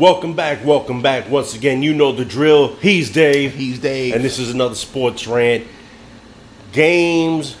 Welcome back, welcome back. Once again, you know the drill. He's Dave. He's Dave. And this is another sports rant. Games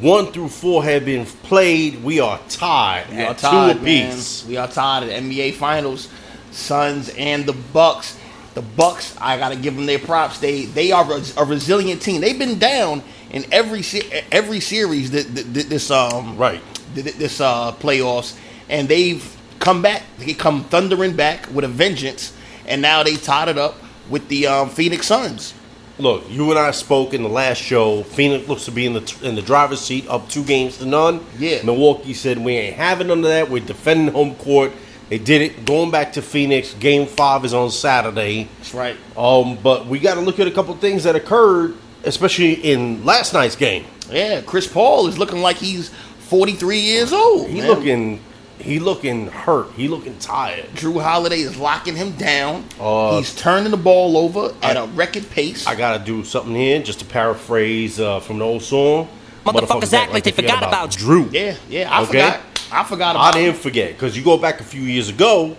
one through four have been played. We are tied We at are tied, two man. apiece. We are tied at NBA Finals. Suns and the Bucks. The Bucks, I gotta give them their props. They they are a, resilient team. They've been down in every every series that this um Right. th- th- this uh playoffs, and they've come back. They come thundering back with a vengeance, and now they tied it up with the um, Phoenix Suns. Look, you and I spoke in the last show. Phoenix looks to be in the in the driver's seat, up two games to none. Yeah. Milwaukee said we ain't having none of that. We're defending home court. They did it. Going back to Phoenix, Game Five is on Saturday. That's right. Um, but we got to look at a couple things that occurred, especially in last night's game. Yeah, Chris Paul is looking like he's 43 years old. He's looking, he looking hurt. He looking tired. Jrue Holiday is locking him down. Uh, He's turning the ball over at I- a record pace. I gotta do something here, just to paraphrase uh, from the old song. Motherfuckers act like they forgot about Jrue. yeah, yeah, I Okay. forgot. I forgot I didn't him. forget because you go back a few years ago,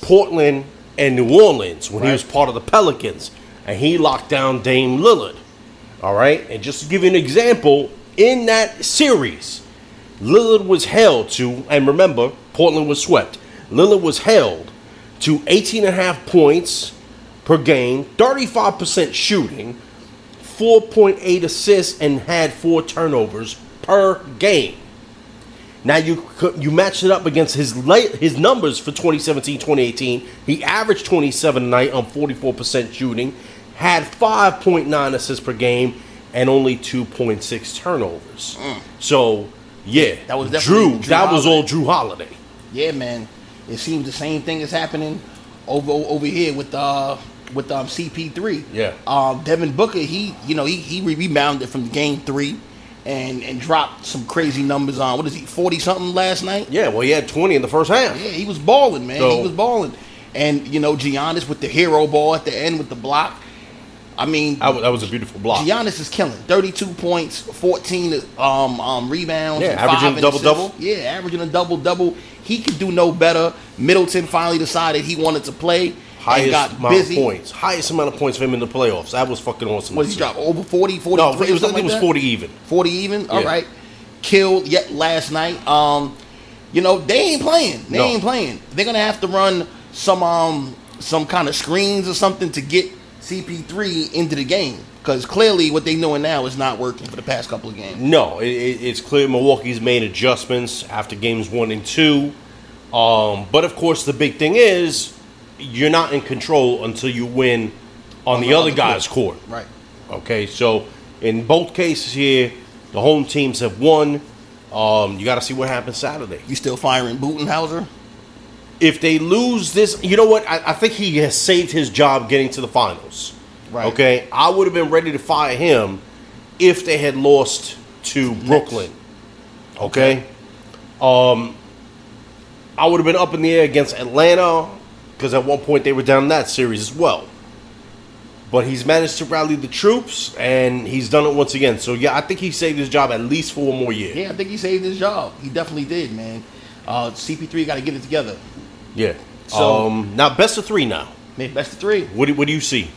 Portland and New Orleans when he was part of the Pelicans, and he locked down Dame Lillard. All right, and just to give you an example, in that series, Lillard was held to, and remember, Portland was swept. Lillard was held to 18 and a half points per game, 35% shooting, 4.8 assists, and had four turnovers per game. Now you you match it up against his late, his numbers for 2017-2018. He averaged 27 a night on 44% shooting, had 5.9 assists per game, and only 2.6 turnovers. Mm. So yeah. That was Jrue. Jrue that was Holiday. all Jrue Holiday. Yeah, man. It seems the same thing is happening over over here with uh with um CP3. Yeah. Um, Devin Booker, he you know he he rebounded from game three, and and dropped some crazy numbers on what is he forty something last night. Yeah, well he had 20 in the first half. Yeah, he was balling, man. So- he was balling, and you know Giannis with the hero ball at the end with the block. I mean, That was, that was a beautiful block. Giannis is killing. 32 points, 14 um, um, rebounds. Yeah, averaging double-double. Yeah, averaging a double double. He could do no better. Middleton finally decided he wanted to play and Highest got amount busy. of points. Highest amount of points for him in the playoffs. That was fucking awesome. What he drop? Over 40, 43? No, it was, I it was like 40 even. 40 even? All Yeah. right. Killed yet last night. Um, you know, they ain't playing. They No. ain't playing. They're gonna have to run some um some kind of screens or something to get CP3 into the game. Because clearly what they doing now is not working for the past couple of games. No, it, it, it's clear Milwaukee's made adjustments after games one and two. Um, but of course, the big thing is you're not in control until you win on, the, the other other guy's court. Right. Okay, so in both cases here, the home teams have won. Um, you got to see what happens Saturday. You still firing Budenholzer? If they lose this, you know what? I, I think he has saved his job getting to the finals. Right. Okay, I would have been ready to fire him if they had lost to Brooklyn. Okay. Um, I would have been up in the air against Atlanta because at one point they were down in that series as well. But he's managed to rally the troops and he's done it once again. So yeah, I think he saved his job at least for one more year. Yeah, I think he saved his job. He definitely did, man. Uh, CP3 got to get it together. Yeah. So- um, now best of three now. Maybe best of three. What do, what do you see?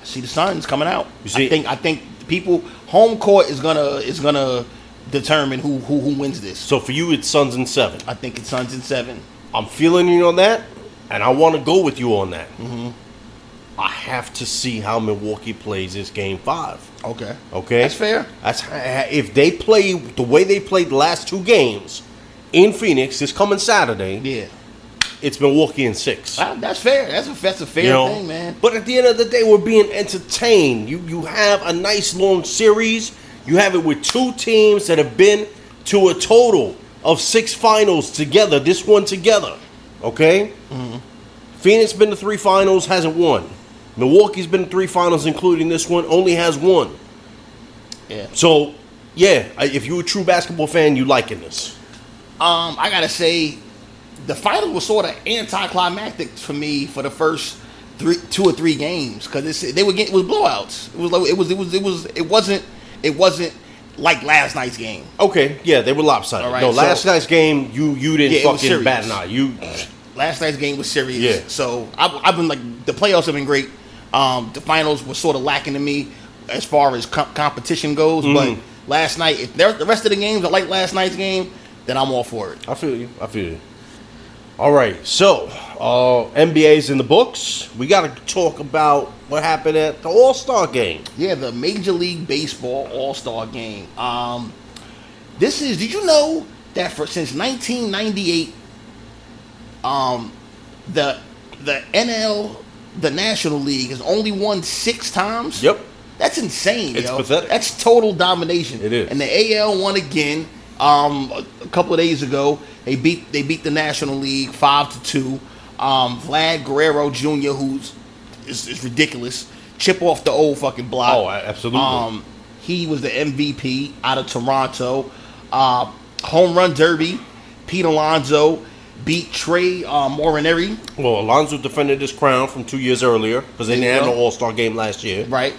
I see the Suns coming out. You see- I think I think people home court is gonna is gonna determine who who who wins this. So for you, it's Suns and seven. I think it's Suns and seven. I'm feeling you on that, and I want to go with you on that. Mm-hmm. I have to see how Milwaukee plays this game five. Okay. Okay, That's fair. That's if they play the way they played the last two games in Phoenix this coming Saturday. Yeah. It's Milwaukee in six. Ah, That's fair. That's a that's a fair You know? thing, man. But at the end of the day, we're being entertained. You you have a nice long series. You have it with two teams that have been to a total of six finals together. This one together, okay. Mm-hmm. Phoenix been to three finals, hasn't won. Milwaukee's been to three finals, including this one, only has one. Yeah. So, yeah, if you're a true basketball fan, you liking this. Um, I gotta say, the final was sort of anticlimactic for me for the first three, two or three games because they were getting it was blowouts. It was like it was it was it was it wasn't it wasn't like last night's game. Okay, yeah, they were lopsided. Right, no, so- last night's game, you you didn't Yeah, fucking bat an eye. You last night's game was serious. Yeah. So I've, I've been like the playoffs have been great. Um, the finals were sort of lacking to me as far as com- competition goes. Mhm. But last night, if the rest of the games are like last night's game, then I'm all for it. I feel you. I feel you. All right, so uh, NBA's in the books. We got to talk about what happened at the All Star game. Yeah, the Major League Baseball All Star Game. Um, this is. Did you know that for since 1998, um, the the NL, the National League, has only won six times. Yep. That's insane. It's yo. pathetic. That's total domination. It is. And the AL won again. Um, a, couple of days ago, they beat they beat the National League five to two. Um, Vlad Guerrero Jr., who's is, is ridiculous, chip off the old fucking block. Oh, absolutely. Um, he was the MVP out of Toronto. Uh, home run derby. Pete Alonso beat Trey uh, Morinari. Well, Alonso defended his crown from two years earlier because they didn't have an All Star game last year. Right.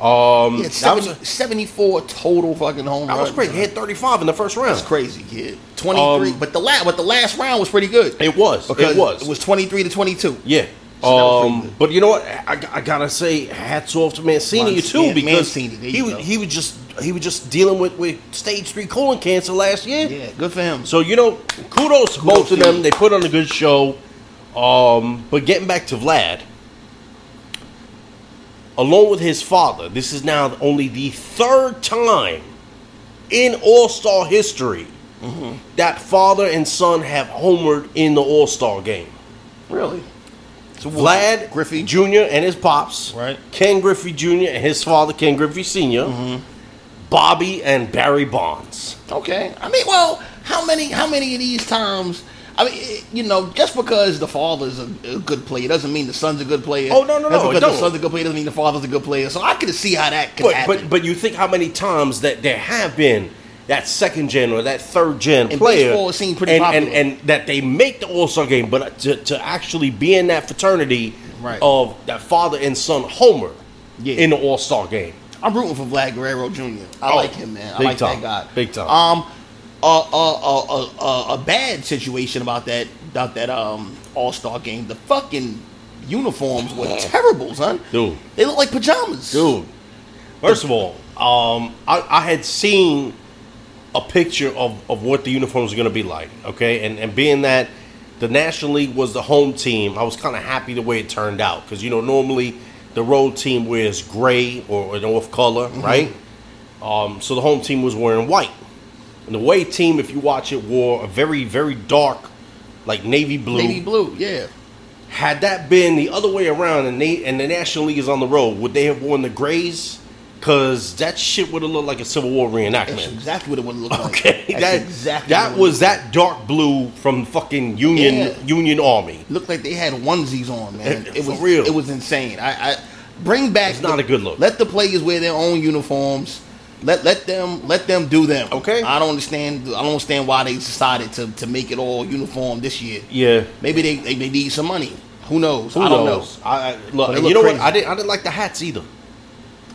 Um, He had that 70, was a- 74 total fucking home runs. that was crazy. He had 35 in the first round. That's crazy, kid. Twenty three, Um, but the last, but the last round was pretty good. It was. because it was. It was twenty three to twenty two. Yeah. So that was pretty Um, but you know what? I, I gotta say, hats off to Mancini Man- too Man- because Mancini, he was he was just he was just dealing with, with stage three colon cancer last year. Yeah, good for him. So you know, kudos, to both of them. you. They put on a good show. Um, but getting back to Vlad, along with his father, this is now only the third time in All Star history Mm-hmm. that father and son have homered in the All Star game. really, so Vlad Griffey. Jr. and his pops, Right. Ken Griffey Jr. and his father, Ken Griffey senior Mm-hmm. Bobby and Barry Bonds. Okay, I mean, well, how many how many of these times? I mean, it- you know, just because the father's a, a good player doesn't mean the son's a good player. Oh, no, no, Just no, because the son's a good player doesn't mean the father's a good player. So I could see how that could But, happen. but but you think how many times that there have been that second gen or that third gen player And player, baseball seemed pretty and, popular. and and that they make the All Star game, but to, to actually be in that fraternity Right. of that father and son Homer Yeah. in the All Star game. I'm rooting for Vlad Guerrero Jr. I Oh, like him, man. I big like time. that guy. Big time. Um, a a, a, a, bad situation about that about that um All Star game. The fucking uniforms were terrible, son. Dude. they look like pajamas. Dude, first of all, um, I, I had seen a picture of, of what the uniforms are going to be like, okay? And, and being that the National League was the home team, I was kind of happy the way it turned out. Because, you know, normally the road team wears gray or an off color, Mm-hmm. right? Um, so the home team was wearing white. And the away team, if you watch it, wore a very, very dark, like navy blue. Navy blue, yeah. Had that been the other way around and they and the National League is on the road, would they have worn the grays? Cause that shit would have looked like a Civil War That's reenactment. exactly what it would have look like. Okay, That's that exactly that was looked that dark blue from fucking Union Yeah. Union Army. looked like they had onesies on, man. It was real. It was insane. I, I bring back. It's not a good look. Let the players wear their own uniforms. Let let them let them do them. Okay. I don't understand. I don't understand why they decided to, to make it all uniform this year. Yeah, Maybe they, they, they need some money. Who knows? who I don't knows? I, I, look, But it and look you know crazy. what? I didn't I didn't like the hats either.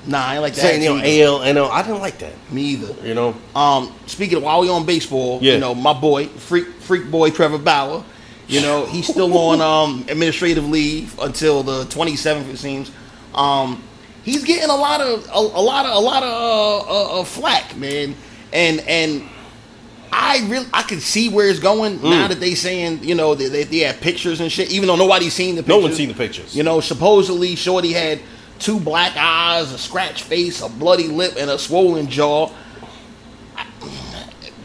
Nah, I ain't like that. Saying you know. AL NL, I didn't like that. Me either. You know, Um, speaking of while we on baseball, Yeah. you know, my boy, freak freak boy Trevor Bauer, you know, he's still on um administrative leave until the 27th it seems. Um he's getting a lot of a, a lot of a lot of uh, uh, uh, flack, man. And and I really I can see where it's going Mm. now that they saying, you know, they, they, they have pictures and shit, even though nobody's seen the no pictures. one's seen the pictures. You know, supposedly Shorty had two black eyes, a scratched face, a bloody lip, and a swollen jaw.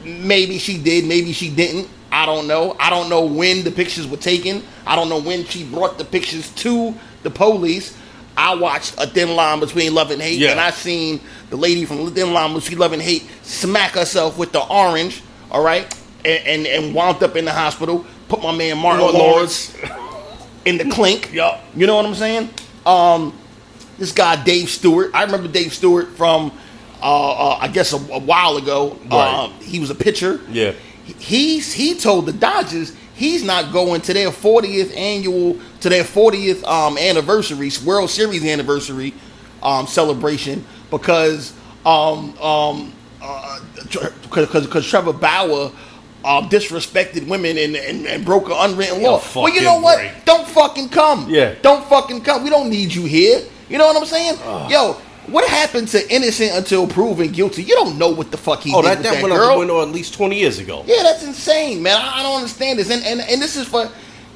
Maybe she did, maybe she didn't. I don't know. I don't know when the pictures were taken. I don't know when she brought the pictures to the police. I watched a thin line between love and hate, Yeah. and I seen the lady from thin line between love and hate smack herself with the orange, all right, and and, and wound up in the hospital. Put my man Martin Martin Lawrence in the clink. Yup. You know what I'm saying? Um, this guy Dave Stewart. I remember Dave Stewart from, uh, uh, I guess a, a while ago. Right. Um, he was a pitcher. Yeah. He's he told the Dodgers he's not going to their 40th annual to their 40th um, anniversary World Series anniversary um, celebration because um, um, uh, because because Trevor Bauer uh, disrespected women and, and, and broke an unwritten law. Well, you know what? break. Don't fucking come. Yeah. Don't fucking come. We don't need you here. You know what I'm saying? Yo, what happened to innocent until proven guilty? You don't know what the fuck he Oh, did that, with that that went out girl. the window at least 20 years ago. Yeah, that's insane, man. I, I don't understand this, and, and and this is for,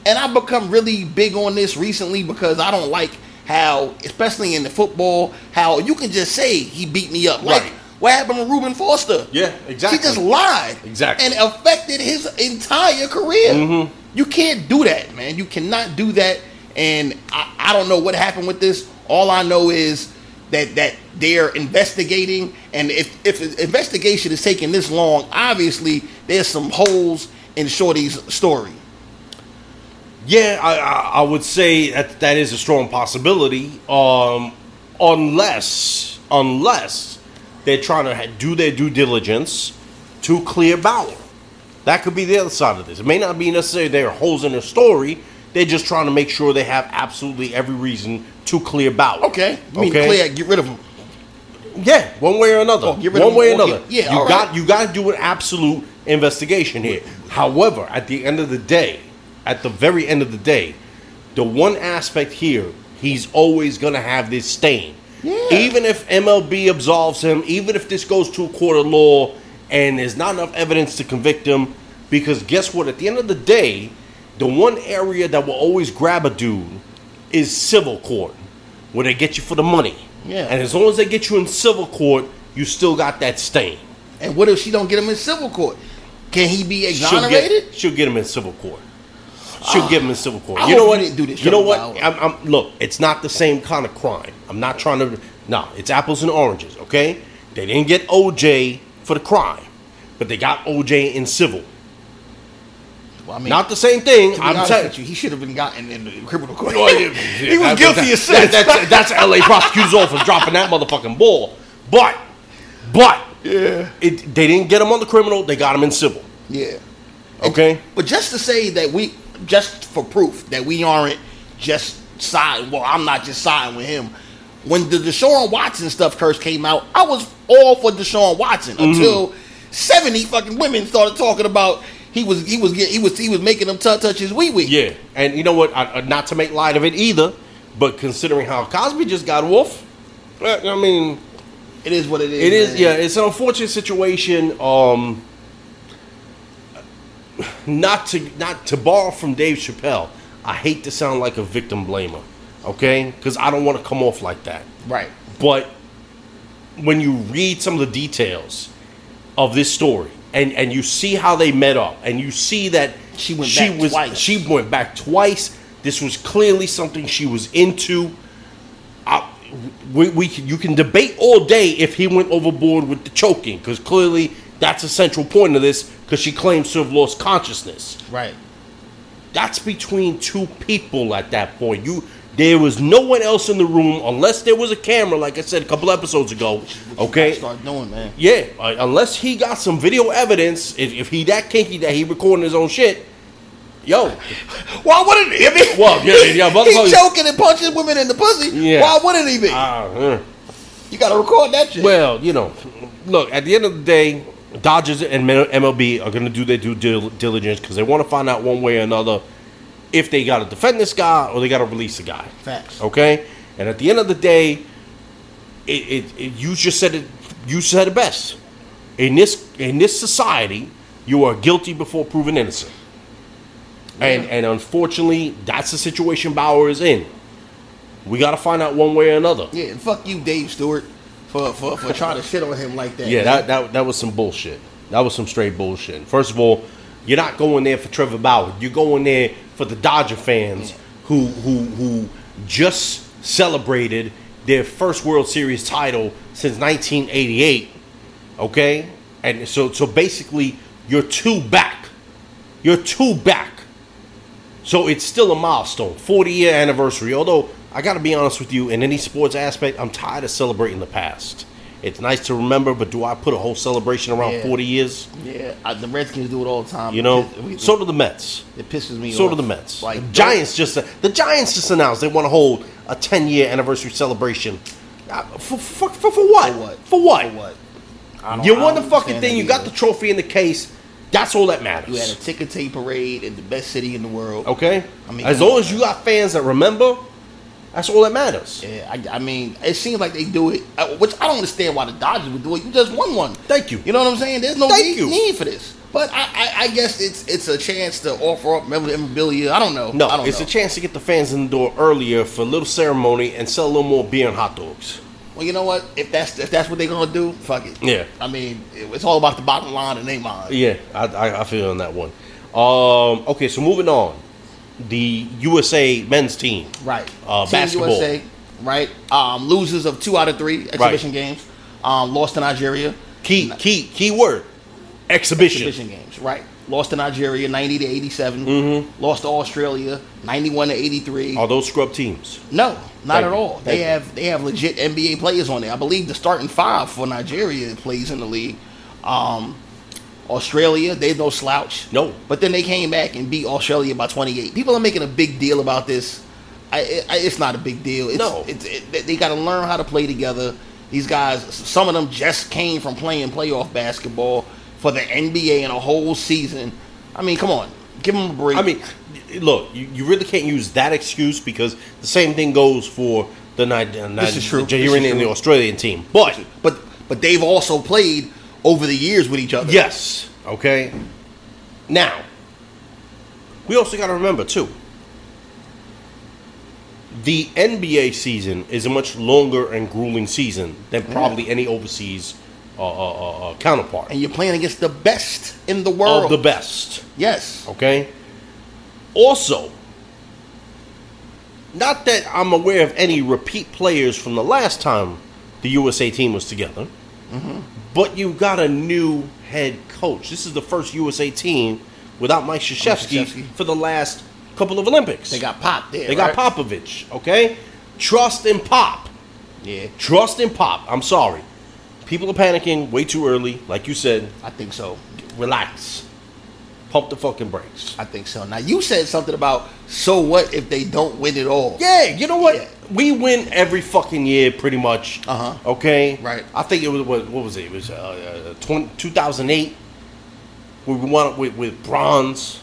and I've become really big on this recently because I don't like how, especially in the football, how you can just say he beat me up. Like Right. what happened with Reuben Foster? Yeah, exactly. She just lied, Exactly. and affected his entire career. Mm-hmm. You can't do that, man. You cannot do that. And I, I don't know what happened with this. All I know is that that they're investigating, and if if the investigation is taking this long, obviously there's some holes in Shorty's story. Yeah, I, I, would say that that is a strong possibility. Um, unless, unless they're trying to do their due diligence to clear Bauer. That could be the other side of this. It may not be necessarily there are holes in their story. They're just trying to make sure they have absolutely every reason to clear Bauer. Okay, you mean Okay? clear, get rid of him. Yeah, one way or another. Oh, get rid one of way or. Okay, another. yeah, you got right. you got to do an absolute investigation here. However, at the end of the day, at the very end of the day, the one aspect here, he's always gonna have this stain. Yeah. Even if MLB absolves him, even if this goes to a court of law and there's not enough evidence to convict him, because guess what? At the end of the day, the one area that will always grab a dude is civil court, where they get you for the money. Yeah. And as long as they get you in civil court, you still got that stain. And what if she don't get him in civil court? Can he be She'll exonerated? get, she'll get him in civil court. She'll get him in civil court. I you know what? didn't do this you know what? I'm, I'm, look, it's not the same kind of crime. I'm not trying to. No, it's apples and oranges. Okay, they didn't get OJ for the crime, but they got OJ in civil. Well, I mean, Not the same thing. I'm telling you, he should have been gotten in the criminal court. Well, yeah, he was guilty as sin. that- that's, that's LA prosecutor's office dropping that motherfucking ball. But, but, yeah, it, they didn't get him on the criminal. They got him in civil. yeah. Okay. But just to say that we, just for proof that we aren't just siding. Well, I'm not just siding with him. When the Deshaun Watson stuff first came out, I was all for Deshaun Watson Mm-hmm. until seventy fucking women started talking about he was he was he was he was making them touch touch his wee wee. Yeah, and you know what? I, not to make light of it either, but considering how Cosby just got off, uh, I mean, It is what it is. it is. man. Yeah, it's an unfortunate situation. Um, not to not to borrow from Dave Chappelle. I hate to sound like a victim blamer, okay? Because I don't want to come off like that. right. But when you read some of the details of this story and, and you see how they met up and you see that She went back was twice. she went back twice. This was clearly something she was into. I, we, we you can debate all day if he went overboard with the choking because clearly that's a central point of this because she claims to have lost consciousness Right. that's between two people at that point. You there was no one else in the room unless there was a camera, like I said a couple episodes ago. Okay, Start doing, man. yeah, uh, unless he got some video evidence, if, if he that kinky that he recording his own shit, yo, Why wouldn't he? I mean, Well, yeah, yeah, motherfucker- He's choking and punching women in the pussy. Yeah. Why wouldn't he be? uh, you gotta record that shit. well, you know, look at the end of the day, Dodgers and MLB are going to do their due diligence because they want to find out one way or another if they got to defend this guy or they got to release the guy. Facts. Okay, and at the end of the day, it, it, it you just said it. You said it best. In this in this society, you are guilty before proven innocent. And and unfortunately, that's the situation Bauer is in. We got to find out one way or another. Yeah, and fuck you, Dave Stewart, for for, for trying to shit on him like that. Yeah, man. that, that that was some bullshit. That was some straight bullshit. First of all, you're not going there for Trevor Bauer. You're going there for the Dodger fans who who who just celebrated their first World Series title since 1988. Okay, and so so basically you're two back. You're two back. So it's still a milestone, 40 year anniversary. Although I got to be honest with you, in any sports aspect, I'm tired of celebrating the past. It's nice to remember, but do I put a whole celebration around Yeah. 40 years? yeah. I, the Redskins do it all the time. You know, piss- so do the Mets. it pisses me off. So off. do the Mets. Like the Giants just the Giants just announced they want to hold a 10 year anniversary celebration. Uh, For, for, for, for what? For what? For what? For what? You won the fucking thing. You got the trophy in the case. That's all that matters. You had a ticker tape parade in the best city in the world. okay? I mean, as long as you got fans that remember, that's all that matters. Yeah, I, I mean, it seems like they do it, uh, which I don't understand why the Dodgers would do it. You just won one. Thank you. You know what I'm saying? There's no need, need for this. But I, I, I guess it's it's a chance to offer up memorabilia. I don't know. No, I don't it's know. a chance to get the fans in the door earlier for a little ceremony and sell a little more beer and hot dogs. Well, you know what? If that's if that's what they're gonna do, fuck it. Yeah. I mean, it's all about the bottom line and they mind. Yeah, I, I, I feel on that one. Um, okay, so moving on, the USA men's team. Right. Uh, Team basketball. USA, right? Um, losers of two out of three exhibition games. Um, lost to Nigeria. Key, key, key word, exhibition. Exhibition games, right? Lost to Nigeria, ninety to 87 Lost to Australia, ninety-one to eighty-three. Are those scrub teams? No, not Thank at all. They you. have they have legit NBA players on there. I believe the starting five for Nigeria plays in the league. Um, Australia, they're no slouch. No. but then they came back and beat Australia by 28. People are making a big deal about this. I, I, it's not a big deal. It's, No. it's, it, they got to learn how to play together. These guys, some of them just came from playing playoff basketball for the NBA in a whole season. I mean, come on, give them a break. I mean, look, you, you really can't use that excuse because the same thing goes for the uh, This is true. the Nigerian and the. Australian team. But but but they've also played over the years with each other. yes, okay. Now, we also got to remember too. The NBA season is a much longer and grueling season than probably any overseas uh, uh, uh, uh, counterpart and you're playing against the best in the world. of the best. yes. Okay. Also, not that I'm aware of any repeat players from the last time the USA team was together, Mm-hmm. but you got a new head coach. This is the first USA team without Mike Krzyzewski for the last couple of Olympics. They got Pop there. they got right? Popovich. Okay, trust in Pop. Yeah, Trust in Pop. I'm sorry. People are panicking way too early. Like you said, I think so. relax. Pump the fucking brakes. I think so. Now you said something about so what if they don't win it all? Yeah, you know what? Yeah. We win every fucking year, pretty much. Uh-huh. Okay. Right. I think it was what, what was it? It was uh, uh, 20, 2008. We won it with, with bronze.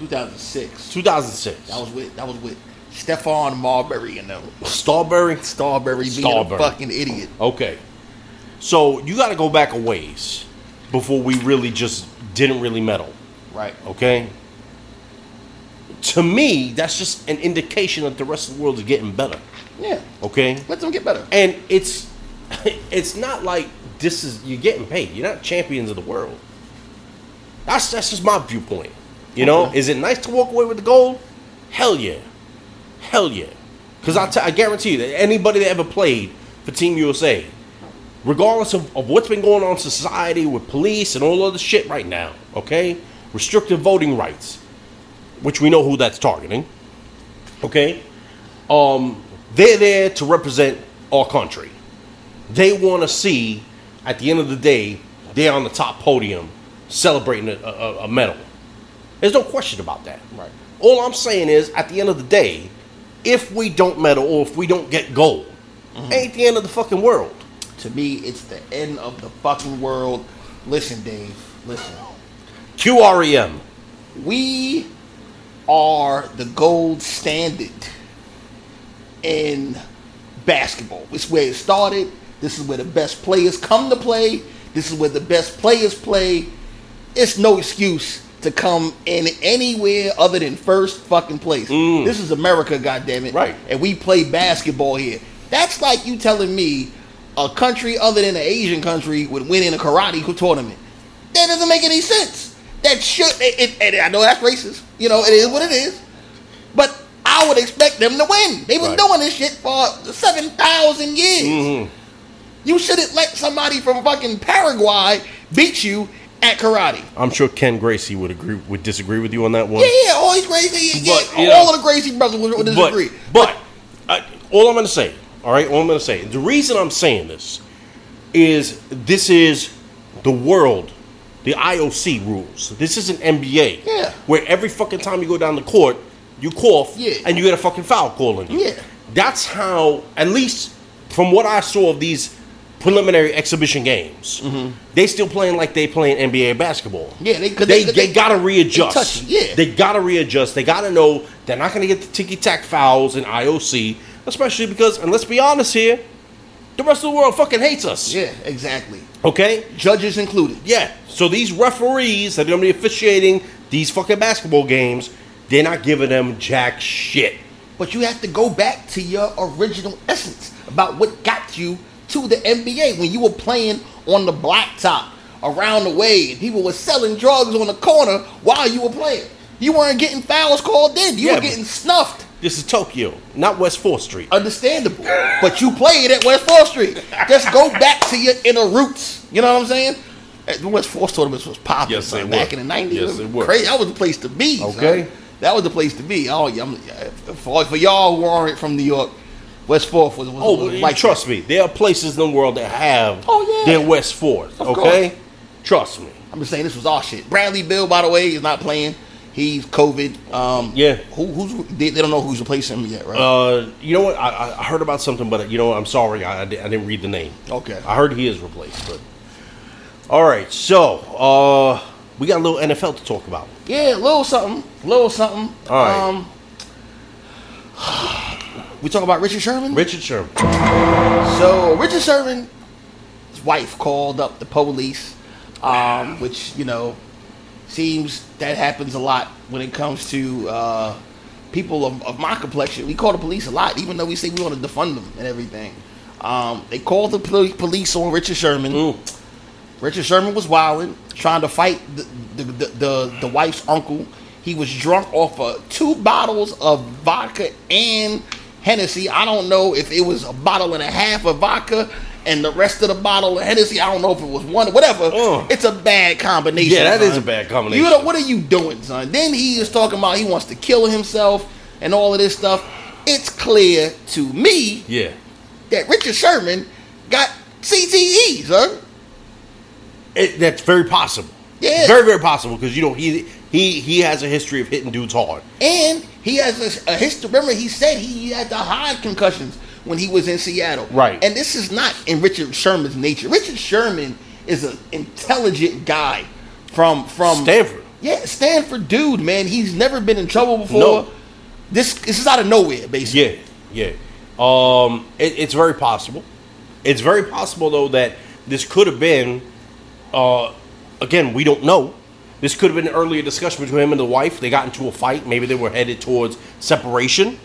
2006. 2006. That was with that was with Stephon Marbury and them. Starbury. Starbury being Starberry. a fucking idiot. Okay. So you got to go back a ways before we really just didn't really medal. Right. Okay. To me, that's just an indication that the rest of the world is getting better. Yeah. Okay. Let them get better. And it's it's not like this is you're getting paid. You're not champions of the world. That's that's just my viewpoint. You know, Okay. is it nice to walk away with the gold? Hell yeah, hell yeah. Because I, mm-hmm. t- I guarantee you that anybody that ever played for Team USA, regardless of, of what's been going on in society with police and all other shit right now, okay, restrictive voting rights, which we know who that's targeting, okay, um, they're there to represent our country. They want to see, at the end of the day, they're on the top podium celebrating a, a, a medal. There's no question about that. Right. All I'm saying is, at the end of the day, if we don't medal or if we don't get gold, ain't the end of the fucking world. To me, it's the end of the fucking world. Listen, Dave. Listen. QREM. We are the gold standard in basketball. This is where it started. This is where the best players come to play. This is where the best players play. It's no excuse to come in anywhere other than first fucking place. Mm. This is America, goddammit. Right. And we play basketball here. That's like you telling me a country other than an Asian country would win in a karate tournament. That doesn't make any sense. That should, it, it, I know that's racist. You know, it is what it is. But I would expect them to win. They've been Right. doing this shit for 7,000 years. Mm-hmm. You shouldn't let somebody from fucking Paraguay beat you at karate. I'm sure Ken Gracie would agree would disagree with you on that one. Yeah, yeah, all these Gracie, yeah, But, all know- of the Gracie brothers would, would but disagree. but uh, all I'm going to say, all right, what I'm going to say, the reason I'm saying this is this is the world, the IOC rules. This isn't NBA, Yeah. where every fucking time you go down the court, you cough, Yeah. and you get a fucking foul call on you. Yeah. that's how, at least from what I saw of these preliminary exhibition games. Mm-hmm. They still playing like they playing NBA basketball. Yeah, they- they, they- they, they- gotta they readjust. touchy, yeah. they gotta readjust. They gotta know they're not gonna get the ticky tack fouls in IOC, especially because, and let's be honest here, the rest of the world fucking hates us. Yeah, exactly. Okay. Judges included. Yeah. So these referees that are gonna be officiating these fucking basketball games, they're not giving them jack shit. But you have to go back to your original essence about what got you to the NBA when you were playing on the blacktop around the way and people were selling drugs on the corner while you were playing. You weren't getting fouls called in. You Yeah, were getting snuffed. This is Tokyo, not West Fourth Street. Understandable. But you played at West 4th Street. Just go back to your inner roots. You know what I'm saying? Uh, The West 4th tournaments was popular Yes, son, back in the 90s. Yes, It was. Crazy. That was the place to be. son. Okay. That was the place to be. Oh, yeah, I'm, for, for y'all who aren't from New York, West Fourth was, was, Oh, like trust me, there are places in the world that have Oh, yeah. their West Fourth. Okay, trust me. I'm just saying this was all shit. Bradley Beal, by the way, is not playing. He's COVID. Um, Yeah. Who, who's they, they don't know who's replacing him yet, right? Uh, you know what? I, I heard about something, but you know what? I'm sorry, I, I didn't read the name. Okay. I heard he is replaced, but all right. So, uh, we got a little NFL to talk about. yeah, a little something, little something. All right. Um, we talk about Richard Sherman. Richard Sherman. So Richard Sherman, his wife called up the police, um, which you know seems that happens a lot when it comes to uh, people of, of my complexion. We call the police a lot, even though we say we want to defund them and everything. Um, they called the poli- police on Richard Sherman. Mm. Richard Sherman was wilding, trying to fight the the, the, the, the wife's uncle. He was drunk off of two bottles of vodka and Hennessy. I don't know if it was a bottle and a half of vodka and the rest of the bottle of Hennessy. I don't know if it was one, whatever. Ugh. It's a bad combination. Yeah, that son. is a bad combination. You know, what are you doing, son? Then he is talking about he wants to kill himself and all of this stuff. It's clear to me Yeah. that Richard Sherman got CTE, son. It, that's very possible. Yeah. Very, very possible because you know he he he has a history of hitting dudes hard. And he has a, a history. Remember, he said he had to hide concussions when he was in Seattle. Right. And this is not in Richard Sherman's nature. Richard Sherman is an intelligent guy from from Stanford. Yeah, Stanford dude, man. He's never been in trouble before. No. This this is out of nowhere, basically. Yeah, yeah. Um, it, it's very possible. It's very possible though that this could have been. Uh, again, we don't know. This could have been an earlier discussion between him and the wife. They got into a fight. Maybe they were headed towards separation.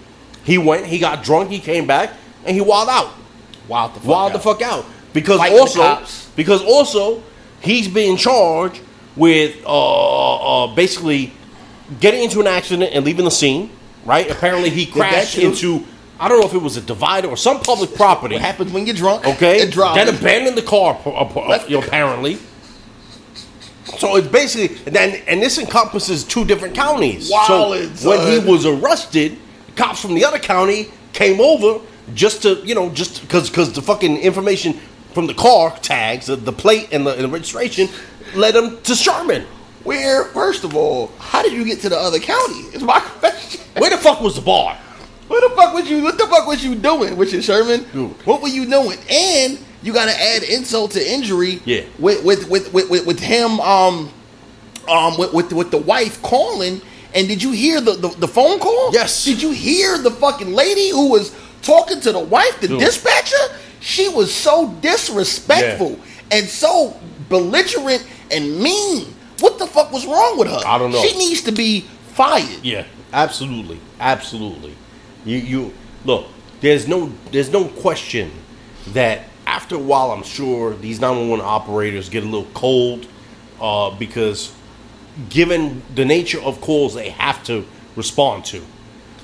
He went. He got drunk. He came back and he wild out. Wild the fuck Wild out. the fuck out because Fighting the also because also he's being charged with uh, uh, basically getting into an accident and leaving the scene. Right? Apparently he crashed into I don't know if it was a divider or some public property. What happens when you're drunk? Okay, And driving. then abandoned the car uh, uh, you apparently. So it's basically and then and this encompasses two different counties. So when he was arrested, cops from the other county came over just to you know just because because the fucking information from the car tags, the, the plate and the, and the registration led him to Sherman. Where, first of all, how did you get to the other county? It's my question. Where the fuck was the bar? What the fuck was you? What the fuck was you doing, Richard Sherman? Dude. What were you doing? And you got to add insult to injury. Yeah. With with with with, with, him um um with, with with the wife calling. And did you hear the, the the phone call? Yes. Did you hear the fucking lady who was talking to the wife, the Dude. dispatcher? She was so disrespectful and so belligerent and mean. What the fuck was wrong with her? I don't know. She needs to be fired. Yeah, absolutely, absolutely. You you look. There's no there's no question that after a while, I'm sure these 911 operators get a little cold uh, because given the nature of calls they have to respond to,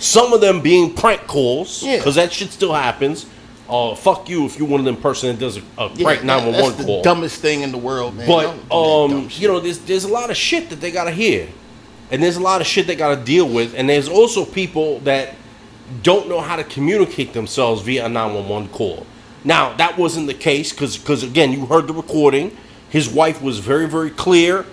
some of them being prank calls Yeah. because that shit still happens. Uh, fuck you if you're one of them person that does a, a Yeah, prank 911 that's the call. dumbest thing in the world, man. But Don't do that um, you know, there's there's a lot of shit that they gotta hear, and there's a lot of shit they gotta deal with, and there's also people that don't know how to communicate themselves via a 911 call. Now that wasn't the case because because again, you heard the recording. His wife was very very clear,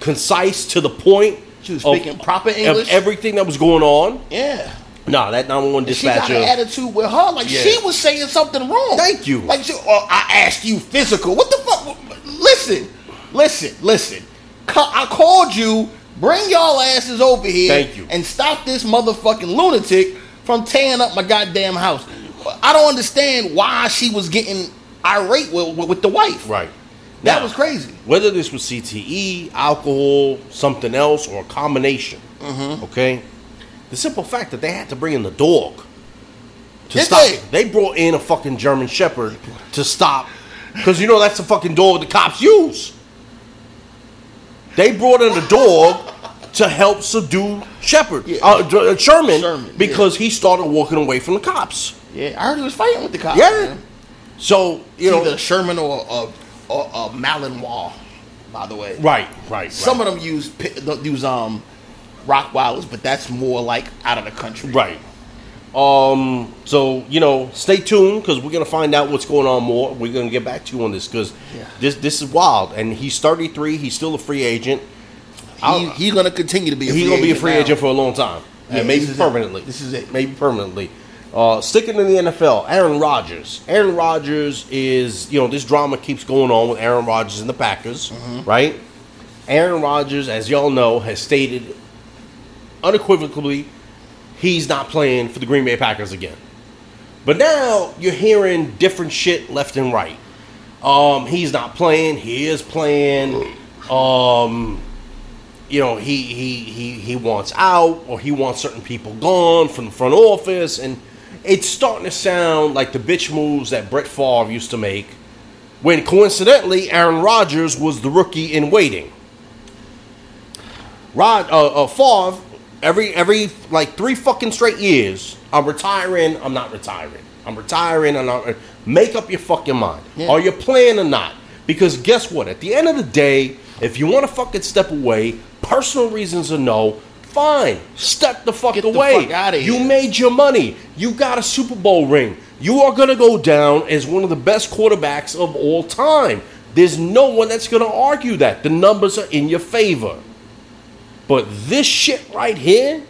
concise to the point. She was of- speaking proper of English. everything that was going on. yeah, Nah, that 911 She got an attitude with her, like Yeah. she was saying something wrong. Thank you. Like, she, oh, I asked you physical. What the fuck? Listen, listen, listen. I called you. Bring y'all asses over here. Thank you. And stop this motherfucking lunatic from tearing up my goddamn house. I don't understand why she was getting irate with, with, with the wife. Right. That Now, was crazy. Whether this was CTE, alcohol, something else, or a combination. Mm-hmm. Okay. The simple fact that they had to bring in the dog to Did stop. they? They brought in a fucking German Shepherd to stop, because you know that's the fucking dog the cops use. They brought in a dog to help subdue Shepherd, Yeah. uh, uh, Sherman, Sherman, yeah. because he started walking away from the cops. Yeah, I heard he was fighting with the cops. Yeah. man. So you know, Either Sherman or a or, a Malinois, by the way. right, right. Some right. of them use use um Rottweilers, but that's more like out of the country. Right. Um. So you know, stay tuned because we're gonna find out what's going on more. We're gonna get back to you on this because Yeah. this this is wild. And he's 33. He's still a free agent. He, he's gonna continue to be. A He's free gonna be a agent free now. agent for a long time, Yeah, and maybe is it. permanently. This is it. Maybe permanently. Uh, sticking in the NFL, Aaron Rodgers. Aaron Rodgers is you know this drama keeps going on with Aaron Rodgers and the Packers, Mm-hmm. right? Aaron Rodgers, as y'all know, has stated unequivocally he's not playing for the Green Bay Packers again. But now you're hearing different shit left and right. Um, he's not playing. He is playing. Um, you know, he he he he wants out, or he wants certain people gone from the front office, and it's starting to sound like the bitch moves that Brett Favre used to make. When coincidentally, Aaron Rodgers was the rookie in waiting. Rod uh, uh Favre every every like three fucking straight years. I'm retiring. I'm not retiring. I'm retiring. I'm not. Make up your fucking mind. Yeah. Are you playing or not? Because guess what? At the end of the day, if you want to fucking step away, personal reasons or no, fine. Step the fuck Get the away. fuck outta You here. made your money. You got a Super Bowl ring. You are gonna go down as one of the best quarterbacks of all time. There's no one that's gonna argue that. The numbers are in your favor. But this shit right here,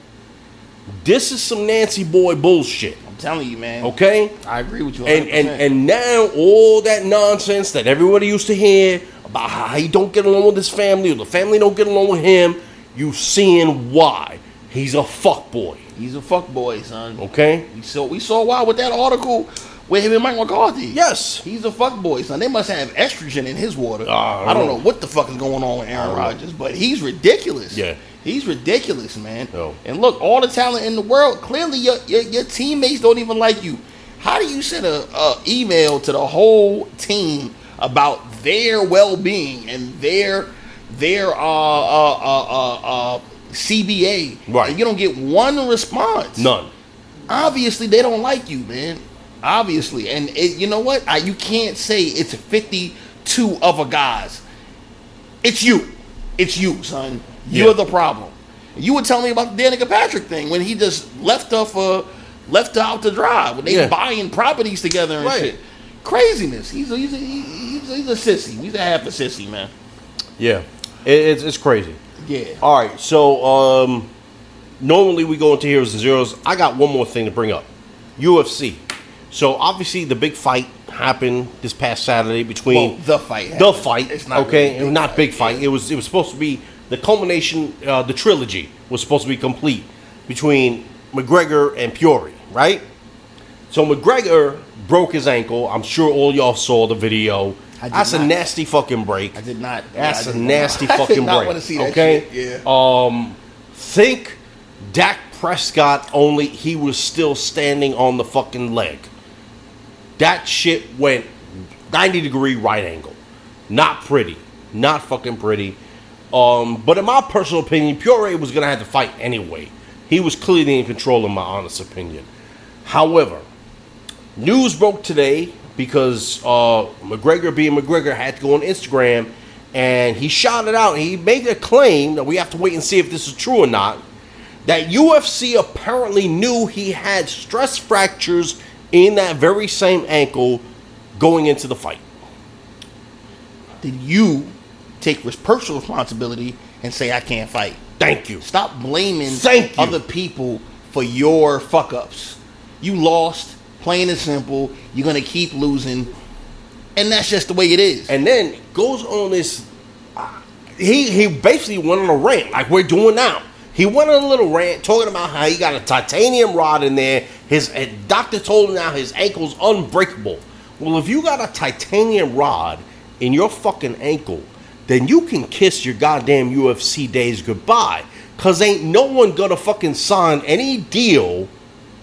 this is some Nancy boy bullshit. I'm telling you, man. Okay? I agree with you. 100%. And and and now all that nonsense that everybody used to hear about how he don't get along with his family or the family don't get along with him, you seeing why. He's a fuck boy. he's a fuck boy, son. Okay? We saw we saw why with that article with him and Mike McCarthy. Yes. He's a fuck boy, son. They must have estrogen in his water. Ah, I don't I don't know. know what the fuck is going on with Aaron. Rodgers, but he's ridiculous. Yeah. He's ridiculous, man. No. And look, all the talent in the world. Clearly, your, your your teammates don't even like you. How do you send a, a email to the whole team about their well being and their their uh uh uh uh, uh CBA? Right. And you don't get one response None. obviously they don't like you, man. Obviously, and it, you know what? I, you can't say it's fifty-two other guys. It's you. It's you, son. You're Yeah. the problem. You were telling me about the Danica Patrick thing when he just left her for left out to dry when they Yeah. buying properties together and Right. shit. Craziness. He's a, he's a, he's a, he's a sissy. He's a half a sissy, man. Yeah. It, it's it's crazy. Yeah. All right, so um, normally we go into heroes and zeros. I got one more thing to bring up. UFC. So obviously the big fight happened this past Saturday between Well, the fight. the happened. fight. It's not okay, really not big fight. yeah. It was it was supposed to be the culmination. Uh, the trilogy was supposed to be complete between McGregor and Poirier, right? So McGregor broke his ankle. I'm sure all y'all saw the video. That's a nasty fucking break. I did not. That's I a did not- nasty I fucking not break. want to see that okay. shit. Yeah. Um, think Dak Prescott only he was still standing on the fucking leg. That shit went 90 degree right angle. Not pretty. Not fucking pretty. Um, but in my personal opinion, Poirier was gonna have to fight anyway. He was clearly in control, in my honest opinion. However, news broke today because uh, McGregor, being McGregor, had to go on Instagram and he shouted out. He made a claim that we have to wait and see if this is true or not. That UFC apparently knew he had stress fractures in that very same ankle going into the fight. Did you take personal responsibility and say I can't fight? Thank you. Stop blaming Thank you. other people for your fuck ups. You lost, plain and simple. You're gonna keep losing, and that's just the way it is. and then goes on this. He he basically went on a rant like we're doing now. He went on a little rant talking about how he got a titanium rod in there. His doctor told him now his ankle's unbreakable. Well, if you got a titanium rod in your fucking ankle, then you can kiss your goddamn UFC days goodbye. Cause ain't no one gonna fucking sign any deal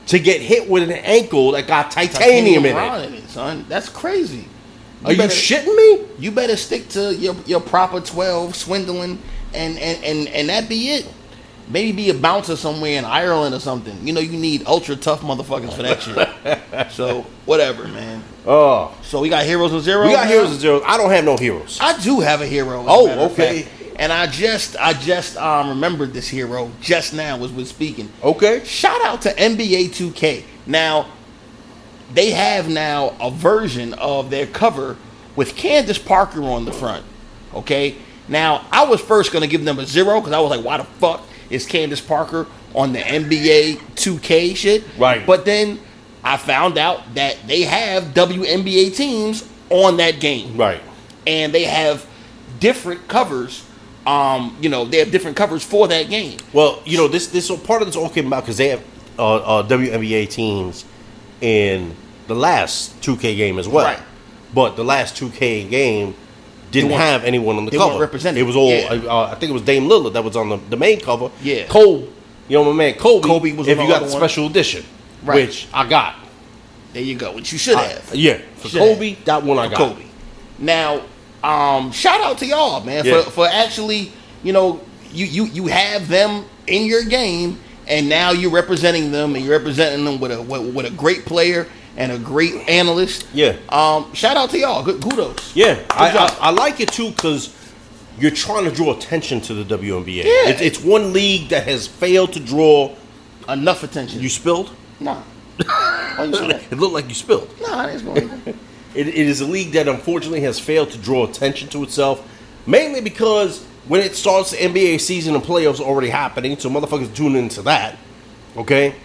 to get hit with an ankle that got titanium, in it. in it, son. That's crazy. Are you better- shitting me? You better stick to your your proper twelve swindling, and and and and that be it. Maybe be a bouncer somewhere in Ireland or something. You know, you need ultra tough motherfuckers for that shit. so whatever, man. Oh, So we got heroes and zeros. we got now? heroes and zeros. I don't have no heroes. I do have a hero. Oh, okay. fact. And I just I just um remembered this hero just now was with speaking. Okay. Shout out to NBA 2K. Now, they have now a version of their cover with Candace Parker on the front. Okay? Now, I was first going to give them a zero because I was like, why the fuck is Candace Parker on the NBA 2K shit? Right. But then I found out that they have WNBA teams on that game Right. and they have different covers. Um, you know, they have different covers for that game. Well, you know this this part of this all came about because they have uh, uh, WNBA teams in the last 2K game as well. Right. But the last 2K game didn't have anyone on the cover. represented. It was all Yeah. uh, I think it was Dame Lillard that was on the, the main cover. Yeah. Cole, you know my man Kobe. Kobe was if you got the one. special edition, Right. which I got. There you go, which you should have. Yeah, for Should Kobe, that one I got. Kobe. Now, um, shout out to y'all, man, Yeah. for, for actually, you know, you, you you have them in your game, and now you're representing them, and you're representing them with a with, with a great player and a great analyst. Yeah. Um, shout out to y'all. Good kudos. Yeah, I. I, I like it too because you're trying to draw attention to the WNBA. Yeah. It's, it's one league that has failed to draw. Enough attention. You spilled? nah. You saw that? It looked like you spilled. Nah, that's going. It, it is a league that unfortunately has failed to draw attention to itself, mainly because when it starts the NBA season and playoffs are already happening, so motherfuckers tune into that. Okay?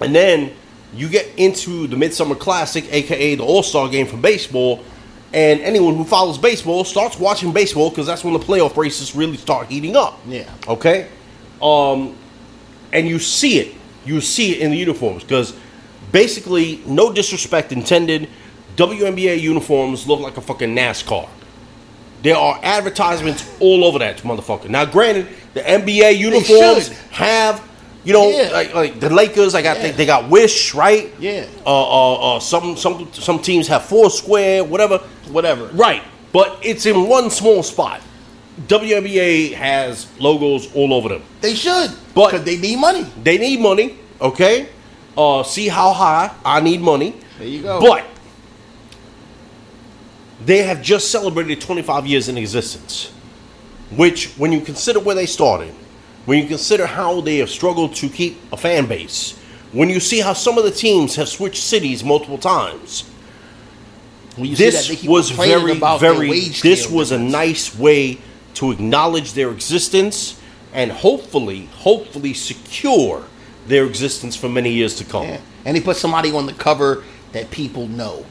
And then you get into the Midsummer Classic, aka the All Star game for baseball, and anyone who follows baseball starts watching baseball because that's when the playoff races really start heating up. Yeah. Okay? Um, and you see it. You see it in the uniforms because basically, no disrespect intended, WNBA uniforms look like a fucking NASCAR. There are advertisements all over that motherfucker. Now, granted, the NBA uniforms have, you know, Yeah. like, like the Lakers. I got Yeah. they, they got Wish, right? Yeah. Uh, uh, uh, some some some teams have Foursquare, whatever. Whatever. Right, but it's in one small spot. WNBA has logos all over them. They should, But- because they need money. They need money, okay? Uh, see how high I need money. There you go. But they have just celebrated 25 years in existence, which, when you consider where they started, when you consider how they have struggled to keep a fan base, when you see how some of the teams have switched cities multiple times, When you see that, this was very, very. wage This was a nice way to acknowledge their existence and hopefully, hopefully secure their existence for many years to come. Yeah. And he put somebody on the cover that people know.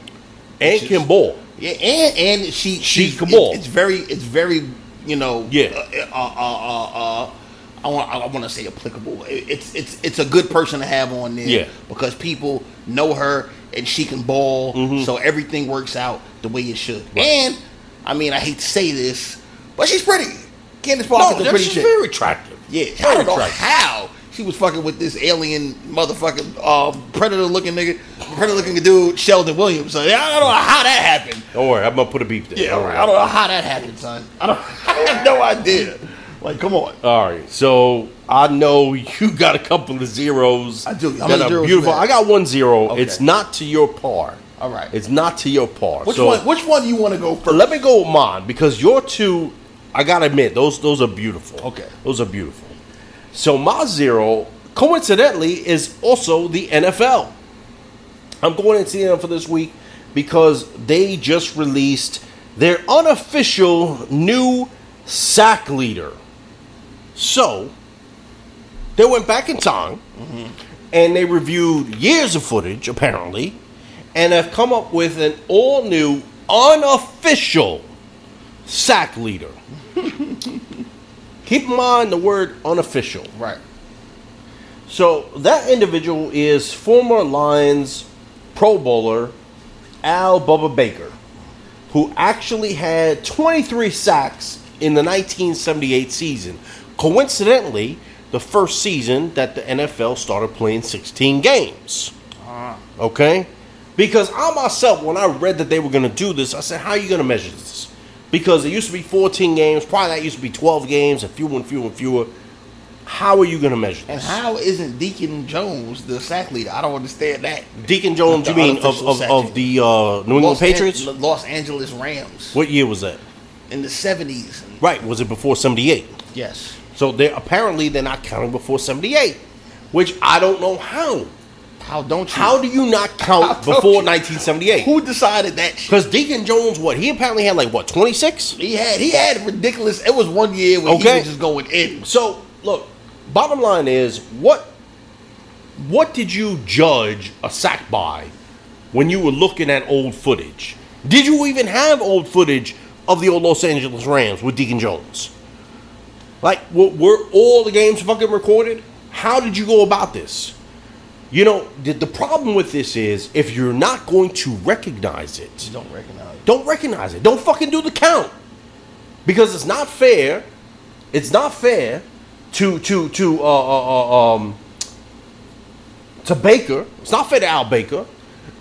And Kim Ball. Yeah, and and she She she can ball. It's very it's very you know Yeah. uh, uh, uh, uh, I want I want to say applicable. It- It's it's it's a good person to have on there. Yeah. because people know her and she can ball, Mm-hmm. so everything works out the way it should. And I mean, I hate to say this, but she's pretty. Candace Parker's No, a pretty she's chick. very attractive. Yeah, I don't know how she was fucking with this alien motherfucking uh, predator looking nigga, predator looking dude, Shelden Williams. So, I don't know how that happened. Don't worry, I'm gonna put a beep there. Yeah, Don't I don't know how that happened, son. I don't. I have no idea. Like, come on. All right, so I know you got a couple of zeros. I do. How that many are zeros beautiful. you got? I got one zero. Okay. It's not to your par. All right. It's not to your par. Which so one? Which one do you want to go first? let me go with mine because your two, I gotta admit, those those are beautiful. Okay. those are beautiful. So my zero, coincidentally, is also the NFL. I'm going into the NFL for this week because they just released their unofficial new sack leader. So they went back in time mm-hmm. and they reviewed years of footage, apparently, and have come up with an all new, unofficial sack leader. Keep in mind the word unofficial. Right. So that individual is former Lions Pro Bowler Al Bubba Baker, who actually had 23 sacks in the 1978 season. Coincidentally, the first season that the NFL started playing 16 games. Uh-huh. Okay? Because I myself, when I read that they were going to do this, I said, how are you going to measure this? Because it used to be 14 games, probably that used to be 12 games, and fewer and fewer and fewer. How are you going to measure And how isn't Deacon Jones the sack leader? I don't understand that. Deacon Jones, you mean of, of, of the uh, New England Los An- Patriots? Los Angeles Rams what year was that? in the seventies. Right, was it before 78? Yes. So they're apparently they're not counting before 78, which I don't know how. How don't you? How do you not count before you? 1978? Who decided that? Because Deacon Jones, what he apparently had like what 26. He had he had ridiculous. It was one year where he was just going in. So look, bottom line is what what did you judge a sack by when you were looking at old footage? Did you even have old footage of the old Los Angeles Rams with Deacon Jones? Like, were, were all the games fucking recorded? How did you go about this? You know, the, the problem with this is if you're not going to recognize it, You don't recognize. it. don't recognize it. Don't fucking do the count. Because it's not fair. It's not fair to to to uh, uh, uh, um to Baker. It's not fair to Al Baker.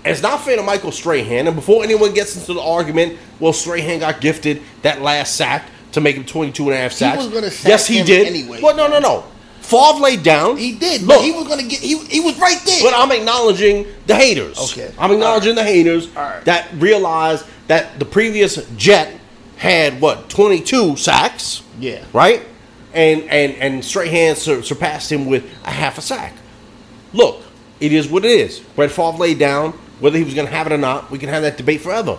It's not fair to Michael Strahan. And before anyone gets into the argument, well, Strahan got gifted that last sack to make him 22 and a half sacks. was gonna sack yes, he him did. anyway. Well, no, no, no. Favre laid down. He did. Look, but he was gonna get. He, he was right there. but I'm acknowledging the haters. Okay. I'm acknowledging the haters Alright. that realized that the previous Jet had what 22 sacks. Yeah. Right. And and and Strahan sur- surpassed him with a half a sack. Look, it is what it is. Brett Favre laid down. Whether he was going to have it or not, we can have that debate forever.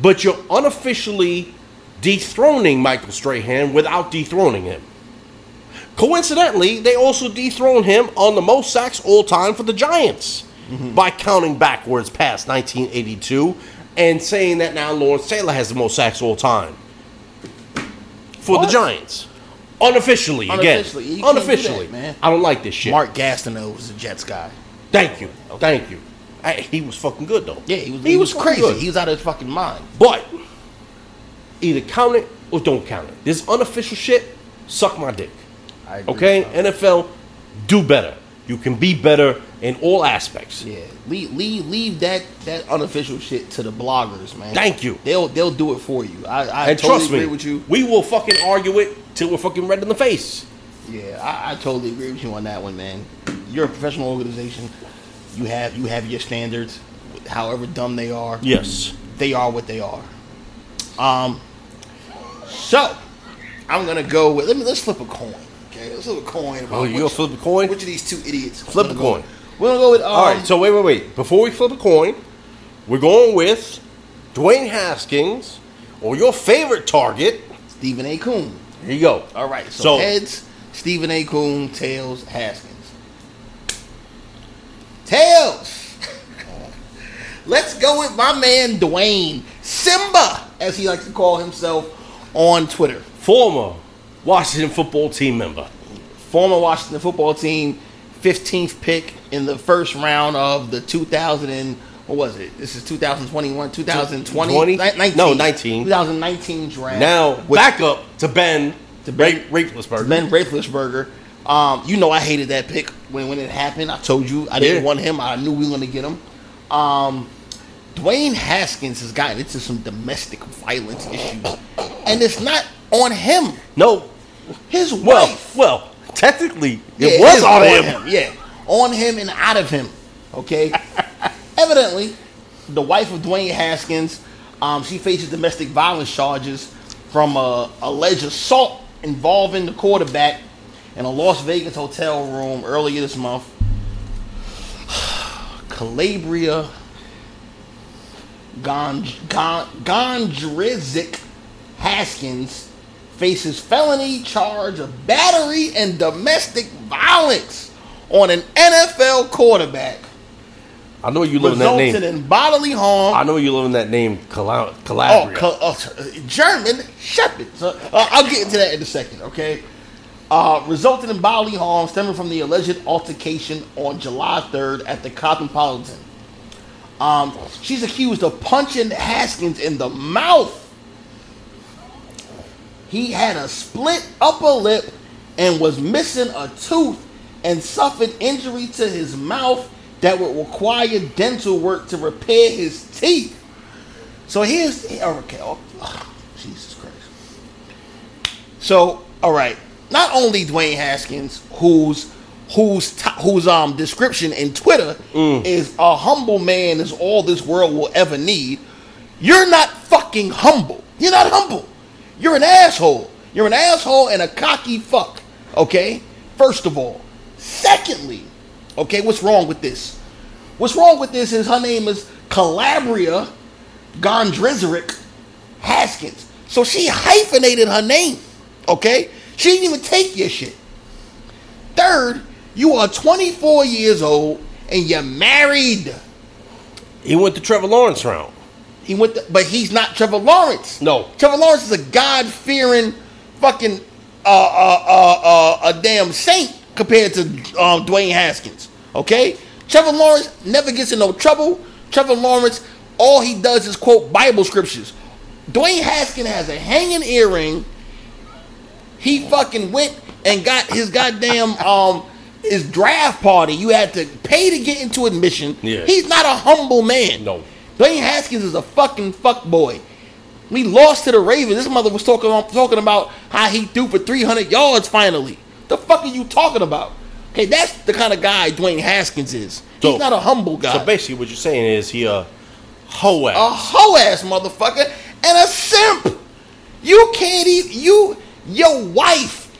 But you're unofficially dethroning Michael Strahan without dethroning him. Coincidentally, they also dethroned him on the most sacks all time for the Giants mm-hmm. by counting backwards past 1982 and saying that now Lawrence Taylor has the most sacks all time for What? the Giants. Unofficially, Unofficially. You again. can't do Unofficially. that, man. I don't like this shit. Mark Gastineau was the Jets guy. Thank you. Thank you. I, he was fucking good though. Yeah, he was. He, was, fucking crazy. good. He was out of his fucking mind. But either count it or don't count it. This unofficial shit, suck my dick. I agree Okay, with that. NFL, do better. You can be better in all aspects. Yeah, leave, leave, leave that that unofficial shit to the bloggers, man. Thank you. They'll they'll do it for you. I, I And totally trust agree me, with you. we will fucking argue it till we're fucking red in the face. Yeah, I, I totally agree with you on that one, man. You're a professional organization. You have you have your standards, however dumb they are. Yes. They are what they are. Um. So, I'm gonna go with. Let me let's flip a coin. Okay, let's flip a coin. About Oh, you gonna flip a coin? Which of these two idiots? Flip a gonna go coin. We're gonna go with. Um, All right, so wait, wait, wait. Before we flip a coin, we're going with Dwayne Haskins or your favorite target. Stephen A. Coon. Here you go. All right, so, So- heads, Stephen A. Coon, tails, Haskins. Tails. Let's go with my man Dwayne Simba, as he likes to call himself on Twitter. Former Washington football team member. Former Washington football team, 15th pick in the first round of the 2000 and what was it? This is 2021, 2020, 20? 19. No, 19. 2019 draft. Now back up to Ben To Ben- Ben Roethlisberger. Ben. Um, you know I hated that pick when, when it happened. I told you I didn't Yeah. want him. I knew we were going to get him. Um, Dwayne Haskins has gotten into some domestic violence issues, and it's not on him. No, His well, wife. well, technically Yeah, it was is on him. Yeah, on him and out of him. Okay. Evidently, the wife of Dwayne Haskins, um, she faces domestic violence charges from a alleged assault involving the quarterback in a Las Vegas hotel room earlier this month. Kalabrya Gon- Gon- Gondrezick Haskins faces felony charge of battery and domestic violence on an NFL quarterback I know you live in that resulted name. in bodily harm. I know you live in that name, Cala- Oh, Kalabrya. uh, German Shepherd. So, uh, I'll get into that in a second, okay? Uh, resulted in bodily harm stemming from the alleged altercation on July 3rd at the Cosmopolitan. Um, she's accused of punching Haskins in the mouth. He had a split upper lip and was missing a tooth and suffered injury to his mouth that would require dental work to repair his teeth. So here's okay. Oh, oh, Jesus Christ. So all right, not only Dwayne Haskins, whose whose whose um description in Twitter is a humble man is all this world will ever need. You're not fucking humble. You're not humble. You're an asshole. You're an asshole and a cocky fuck. Okay. First of all. Secondly, okay, what's wrong with this? What's wrong with this is her name is Kalabrya Gondrizeric Haskins. So she hyphenated her name. Okay? She didn't even take your shit. Third, you are 24 years old and you're married. he went the Trevor Lawrence route. He went, to, but he's not Trevor Lawrence. No. Trevor Lawrence is a God fearing fucking uh, uh, uh, uh, a damn saint compared to um, Dwayne Haskins. Okay, Trevor Lawrence never gets in no trouble. Trevor Lawrence, all he does is quote Bible scriptures. Dwayne Haskins has a hanging earring. He fucking went and got his goddamn um his draft party. You had to pay to get into admission. Yeah. He's not a humble man. No. Dwayne Haskins is a fucking fuck boy. We lost to the Ravens. This mother was talking about, talking about how he threw for 300 yards finally. The fuck are you talking about? Okay, that's the kind of guy Dwayne Haskins is. He's not a humble guy. So basically, what you're saying is he a hoe ass, a hoe ass motherfucker and a simp. You can't even you your wife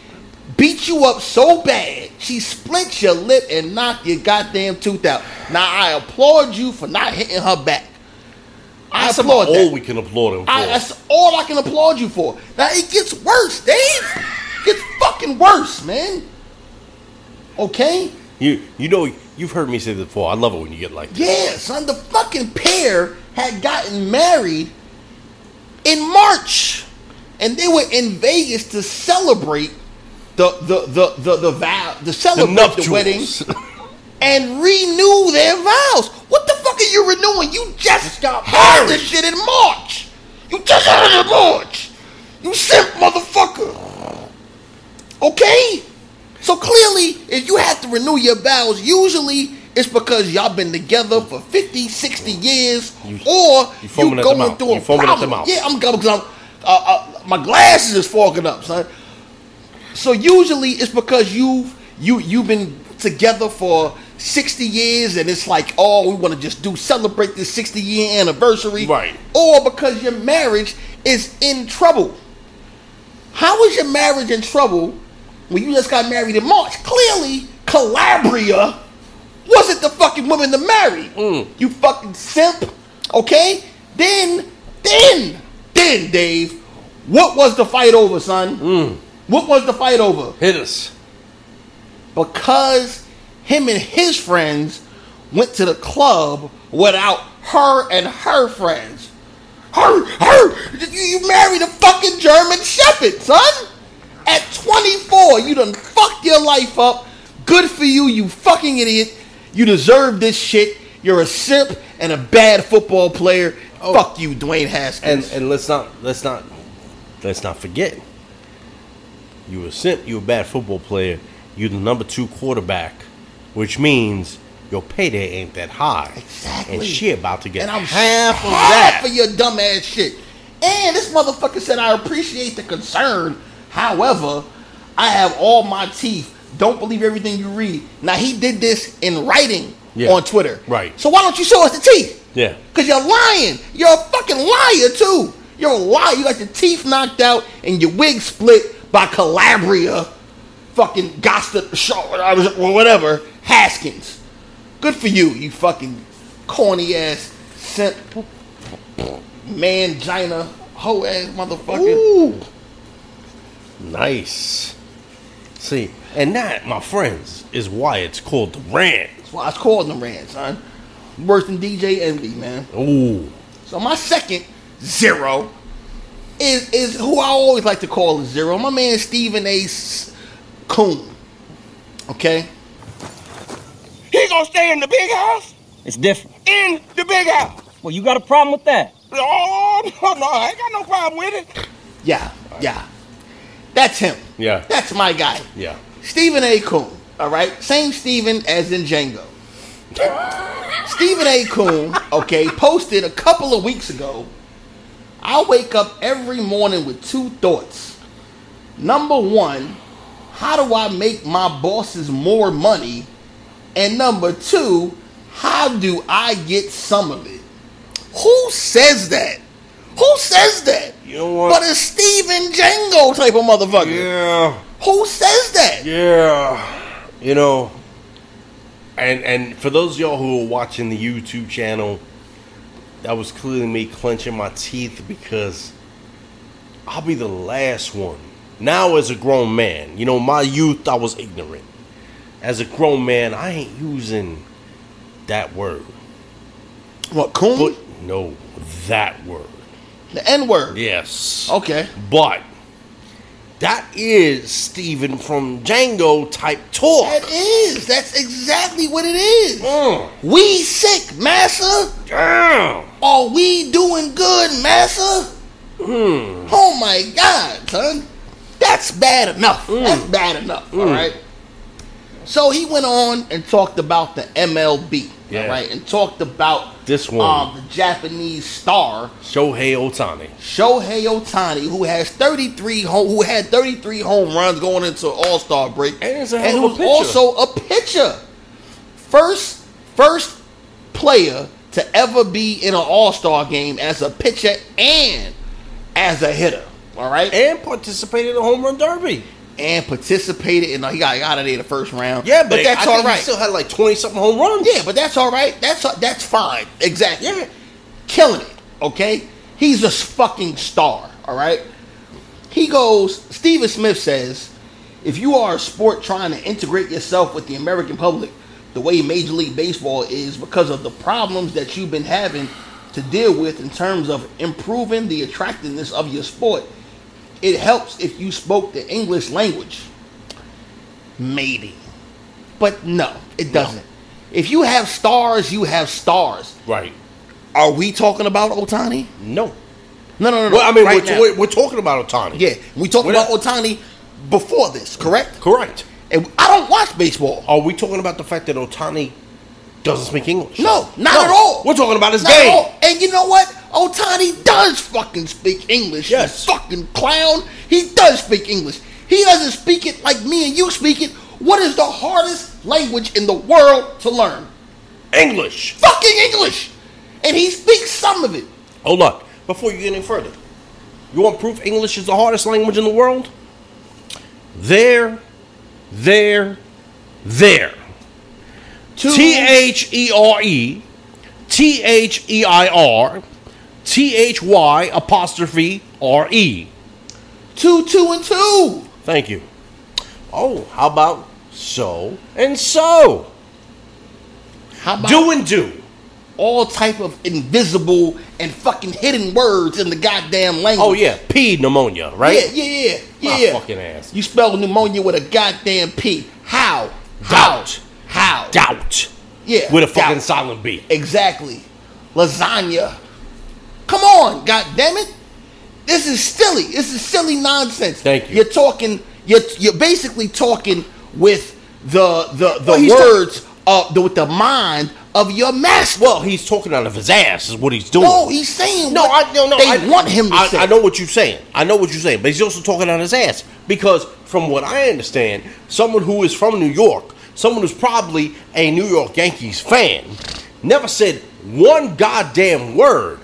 beat you up so bad she split your lip and knocked your goddamn tooth out. Now I applaud you for not hitting her back. I That's applaud about that. all we can applaud him for. I, that's all I can applaud you for. Now it gets worse, Dave. It gets fucking worse, man. Okay? you you know you've heard me say this before. I love it when you get like that. Yeah, son, the fucking pair had gotten married in March. And they were in Vegas to celebrate the the the the, the vow to The celebrate the, nuptials. wedding and renew their vows. What the fuck are you renewing? You just got had married. this shit in March. You just had it in March. You simp motherfucker. Okay? So clearly, if you have to renew your vows, usually it's because y'all been together for 50, 60 years, You- or you you, foaming at the going through a You the problem. Yeah, I'm going because I'm uh, uh, my glasses is fogging up, son. So usually it's because you've you you've been together for 60 years and it's like, oh, we want to just do celebrate this 60 year anniversary. Right. Or because your marriage is in trouble. How is your marriage in trouble when you just got married in March? Clearly, Kalabrya wasn't the fucking woman to marry. Mm. You fucking simp. Okay? Then, then, then, Dave, what was the fight over, son? Mm. What was the fight over? Hit us. Because him and his friends went to the club without her and her friends. Her, her, you, you married a fucking German Shepherd, son. At 24, you done fucked your life up. Good for you, you fucking idiot. You deserve this shit. You're a simp and a bad football player. Oh. Fuck you, Dwayne And Haskins. and let's not let's not let's not forget. You a simp. You a bad football player. You the number two quarterback, which means your payday ain't that high. Exactly. And she about to get and I'm half of that. for your dumb ass shit. And this motherfucker said, I appreciate the concern. However, I have all my teeth. Don't believe everything you read. Now he did this in writing Yeah. on Twitter. Right. So why don't you show us the teeth? yeah. Cause you're lying. You're a fucking liar too. You're a liar. You got your teeth knocked out and your wig split by Kalabrya, fucking Gosta, or whatever, Haskins. Good for you, you fucking corny ass simp, mangina, hoe ass motherfucker. Ooh. Nice. See, and that, my friends, is why it's called the rant. That's why it's called the rant, son. Worse than DJ Envy, man. Ooh. So my second zero is is who I always like to call a zero. My man Stephen A. S- Coon. Okay. He gonna stay in the big house? It's different. In the big house? Well, you got a problem with that? Oh, no, no, I ain't got no problem with it. Yeah, yeah. That's him. Yeah. That's my guy. Yeah. Stephen A. Coon. All right. Same Stephen as in Django. Stephen A. Coon, okay, posted a couple of weeks ago. I wake up every morning with two thoughts. Number one, how do I make my bosses more money? And number two, how do I get some of it? Who says that? Who says that? You know what? But a Stephen Django type of motherfucker. Yeah. Who says that? Yeah. You know, and and for those of y'all who are watching the YouTube channel, that was clearly me clenching my teeth because I'll be the last one. Now as a grown man, you know, my youth I was ignorant. As a grown man, I ain't using that word. What, Coon? But no, that word. The N word. Yes. Okay. But that is Stephen from Django type talk. That is. That's exactly what it is. Mm. We sick, massa. Damn. Are we doing good, massa? Hmm. Oh my God, son. That's bad enough. Hmm. That's bad enough. All right. So he went on and talked about the MLB. Yeah. All right. And talked about This one. um, the Japanese star Shohei Ohtani. Shohei Ohtani, who has 33 home, who had 33 home runs going into All Star break, And he's a hell of a who's also a pitcher. First, first player to ever be in an All Star game as a pitcher and as a hitter. All right, and, And participated in the home run derby. Participated in. He got out of there the first round. Yeah, but, but that's I all he still had like 20 something home runs. Yeah, but that's all right. That's that's fine. Exactly. Yeah. Killing it. Okay. He's a fucking star. All right. He goes. Stephen Smith says, if you are a sport trying to integrate yourself with the American public, the way Major League Baseball is, because of the problems that you've been having to deal with in terms of improving the attractiveness of your sport, it helps if you spoke the English language. Maybe. But no, it doesn't. If you have stars, you have stars. Right. Are we talking about Ohtani? No. No, no, no. no. Well, I mean, right we're, we're, we're talking about Ohtani. yeah, we talking about not- Ohtani before this, correct? Correct. And I don't watch baseball. Are we talking about the fact that Ohtani doesn't speak English? No, not No. at all. We're talking about his Not game. And you know what? Ohtani does fucking speak English. you Yes. fucking clown. He does speak English. He doesn't speak it like me and you speak it. What is the hardest language in the world to learn? English. Fucking English. And he speaks some of it. Hold on. Before you get any further, you want proof English is the hardest language in the world? There, there, there. T H E R E, T H E I R, T H Y apostrophe R E. two, two, and two. Thank you. Oh, how about so and so? How about Do and do. all type of invisible and fucking hidden words in the goddamn language? Oh yeah, P pneumonia, right? Yeah, yeah, yeah, yeah. My yeah. fucking ass. You spell pneumonia with a goddamn P. How? How? Doubt. How? Doubt. Yeah. With a fucking doubt. silent B. Exactly. Lasagna. Come on, god damn it. This is silly. This is silly nonsense. Thank you. You're talking. You're you're basically talking with the the the Well, words of the, with the mind of your master. Well, he's talking out of his ass, is what he's doing. no, he's saying No, what I no no. They I, want him to I, say. I know what you're saying. I know what you're saying, but he's also talking out his ass because, from what I understand, someone who is from New York, someone who's probably a New York Yankees fan, never said one goddamn word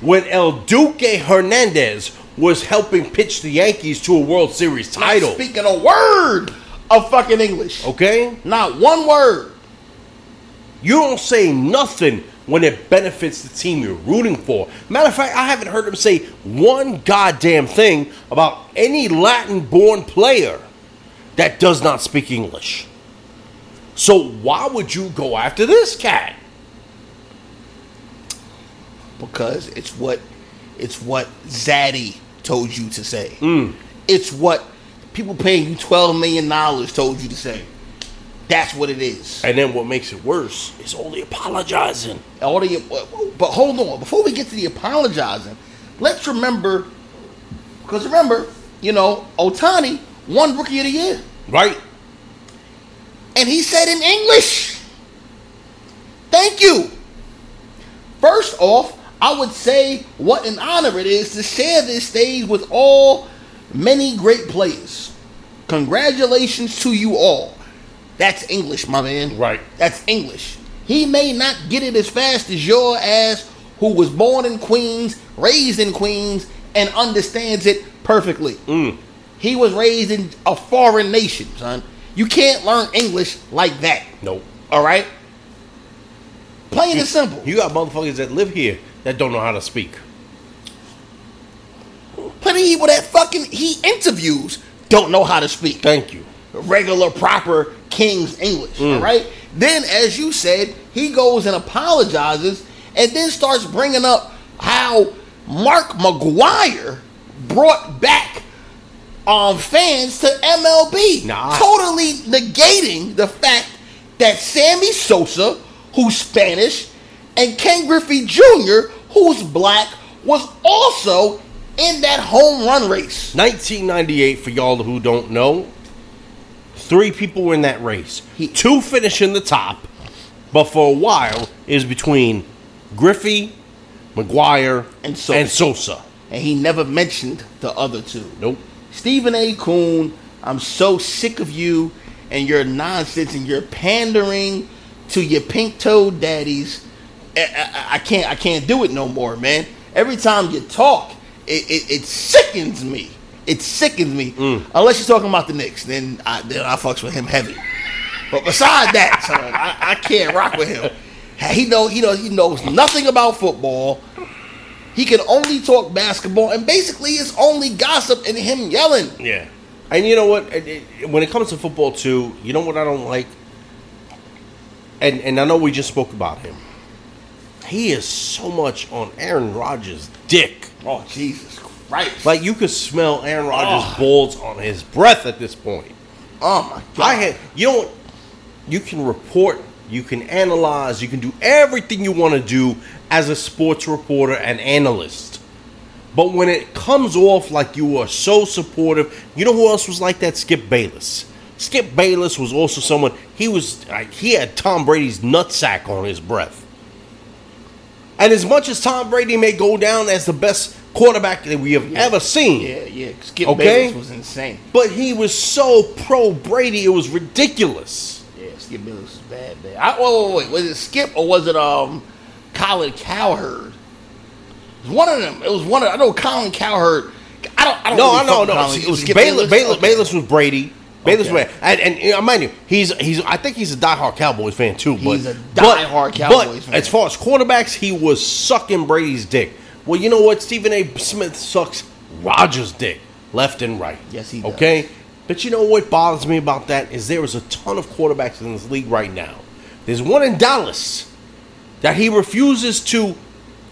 when El Duque Hernandez was helping pitch the Yankees to a World Series Not title. speaking a word of fucking English. Okay, Not one word. you don't say nothing when it benefits the team you're rooting for. Matter of fact, I haven't heard him say one goddamn thing about any Latin born player that does not speak English. So why would you go after this cat? Because it's what it's what Zaddy told you to say. Mm. It's what people paying you twelve million dollars told you to say. That's what it is. And then what makes it worse is only apologizing. All the but hold on, before we get to the apologizing, let's remember because remember, you know, Ohtani won Rookie of the Year, Right? and he said in English, "Thank you." First off, I would say what an honor it is to share this stage with all many great players. Congratulations to you all. That's English, my man. Right. That's English. He may not get it as fast as your ass, who was born in Queens, raised in Queens, and understands it perfectly. Mm. He was raised in a foreign nation, son. You can't learn English like that. Nope. All right? Plain and simple. You got motherfuckers that live here that don't know how to speak. Plenty of people that fucking he interviews don't know how to speak Thank you. regular, proper King's English. All right. Then, as you said, he goes and apologizes, and then starts bringing up how Mark McGwire brought back um, fans to MLB, Nah. totally negating the fact that Sammy Sosa, who's Spanish, and Ken Griffey Jr., who's black, was also in that home run race. 1998, for y'all who don't know, three people were in that race. He- Two finish in the top, but for a while it was between Griffey, McGwire, And Sosa. And Sosa. And he never mentioned the other two. Nope. Stephen A. Coon, I'm so sick of you and your nonsense and your pandering to your pink toed daddies. I, I- can't I can't do it no more, man. Every time you talk, it, it, it sickens me. It sickens me. Mm. Unless you're talking about the Knicks, then I then I fucks with him heavy. But beside that, son, I, I can't rock with him. He know he knows he knows nothing about football. He can only talk basketball, and basically it's only gossip and him yelling. Yeah. And you know what? When it comes to football, too, you know what I don't like? And and I know we just spoke about him. He is so much on Aaron Rodgers' dick. Oh Jesus Christ! Like you could smell Aaron Rodgers' Oh. balls on his breath at this point. oh my God! I had you know what? You can report, you can analyze, you can do everything you want to do as a sports reporter and analyst. But when it comes off like you are so supportive, you know who else was like that? Skip Bayless. Skip Bayless was also someone he was like he had Tom Brady's nutsack on his breath. And as much as Tom Brady may go down as the best quarterback that we have ever seen, yeah, yeah. Skip Okay. Bayless was insane. but he was so pro Brady, it was ridiculous. Yeah, Skip Bayless was bad, bad. I, wait, wait, wait. Was it Skip or was it um Colin Cowherd? It was one of them. It was one of. I know Colin Cowherd. I don't. I don't. No, really I know, no. Was Skip Bayless. Bayless, Okay. Bayless was Brady. Bayless Okay. and, and you know, mind you, he's he's. I think he's a diehard Cowboys fan too. But He's a but- diehard Cowboys but fan. as far as quarterbacks, he was sucking Brady's dick. Well, you know what? Stephen A. Smith sucks Rodgers' dick left and right. Yes, he does. Okay, but you know what bothers me about that is there is a ton of quarterbacks in this league right now. There's one in Dallas that he refuses to.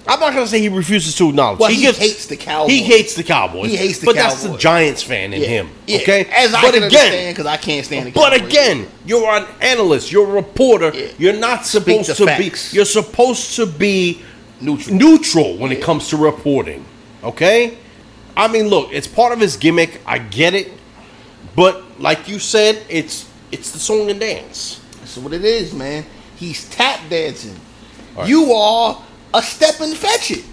I'm not gonna say he refuses to acknowledge. Well, he gives- hates the Cowboys. He hates the Cowboys. He hates the but that's the Giants fan in Yeah, him. yeah. Okay, As I but can again, understand, because I can't stand the but Cowboys. again, you're an analyst. You're a reporter. Yeah. You're not supposed to be. You're supposed to be Neutral. neutral when it comes to reporting. Okay, I mean, look, it's part of his gimmick. I get it, but like you said, it's it's the song and dance. That's what it is, man. He's tap dancing. Right. You are a step and fetch it.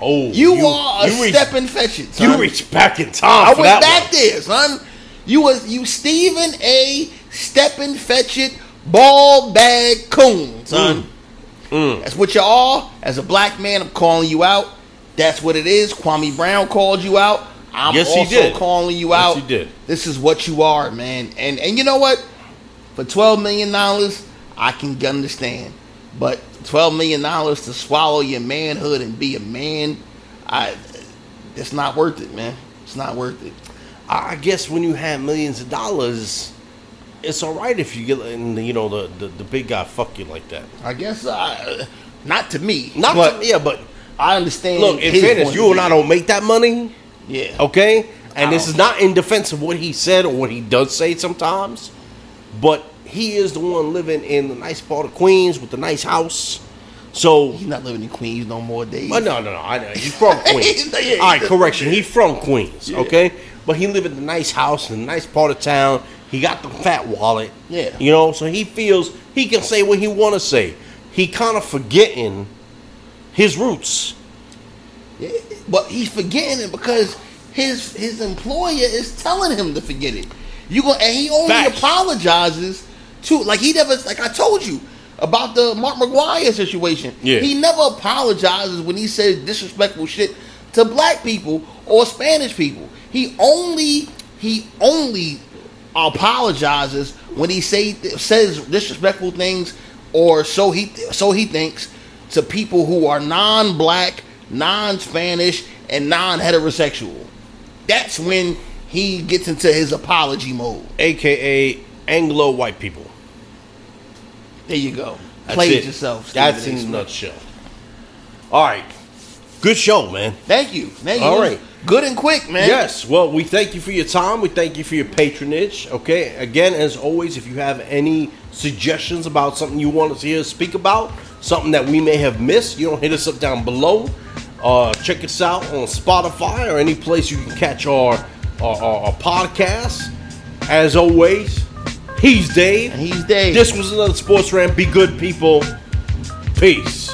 Oh, You, are a you reach- step and fetch it. You son. reach back in time. I went back one. there, son. You was you Stephen A. Step and fetch it ball bag coon, son. Mm. That's what you are. As a black man, I'm calling you out. That's what it is. Kwame Brown called you out. I'm Yes, he also did. calling you Yes, out. he did. This is what you are, man. And and you know what? For twelve million dollars, I can understand. But twelve million dollars to swallow your manhood and be a man, I it's not worth it, man. It's not worth it. I guess when you have millions of dollars, it's all right if you get and you know the, the the big guy fuck you like that. I guess uh, not to me. Not but to, me, yeah, but I understand. look, in fairness, you and I don't make that money, Yeah. okay? And this is not in defense of what he said or what he does say sometimes, but he is the one living in the nice part of Queens with the nice house. So He's not living in Queens no more, Dave. Oh, no, no, no. I know. He's from Queens. Yeah, All right, correction. He's from Queens, Yeah. okay? But he live in the nice house in a nice part of town. He got the fat wallet. Yeah. You know, so he feels he can say what he want to say. He kind of forgetting his roots. Yeah, But he's forgetting it because his his employer is telling him to forget it. You go and he only Facts. apologizes to like he never like I told you about the Mark McGwire situation. Yeah. He never apologizes when he says disrespectful shit to black people or Spanish people. He only he only apologizes when he say says disrespectful things or so he so he thinks to people who are non-black, non-Spanish, and non-heterosexual. That's when he gets into his apology mode. AKA Anglo white people. There you go. That's Play it. it yourself. Stephen That's A. in a Smith. nutshell. All right. Good show, man. Thank you. Thank you. All right. Good and quick, man. Yes. Well, we thank you for your time. We thank you for your patronage. Okay. Again, as always, if you have any suggestions about something you want us to hear us speak about, something that we may have missed, you don't hit us up down below. Uh, check us out on Spotify or any place you can catch our our, our, our podcast. As always, he's Dave. And he's Dave. This was another sports rant. Be good, people. Peace.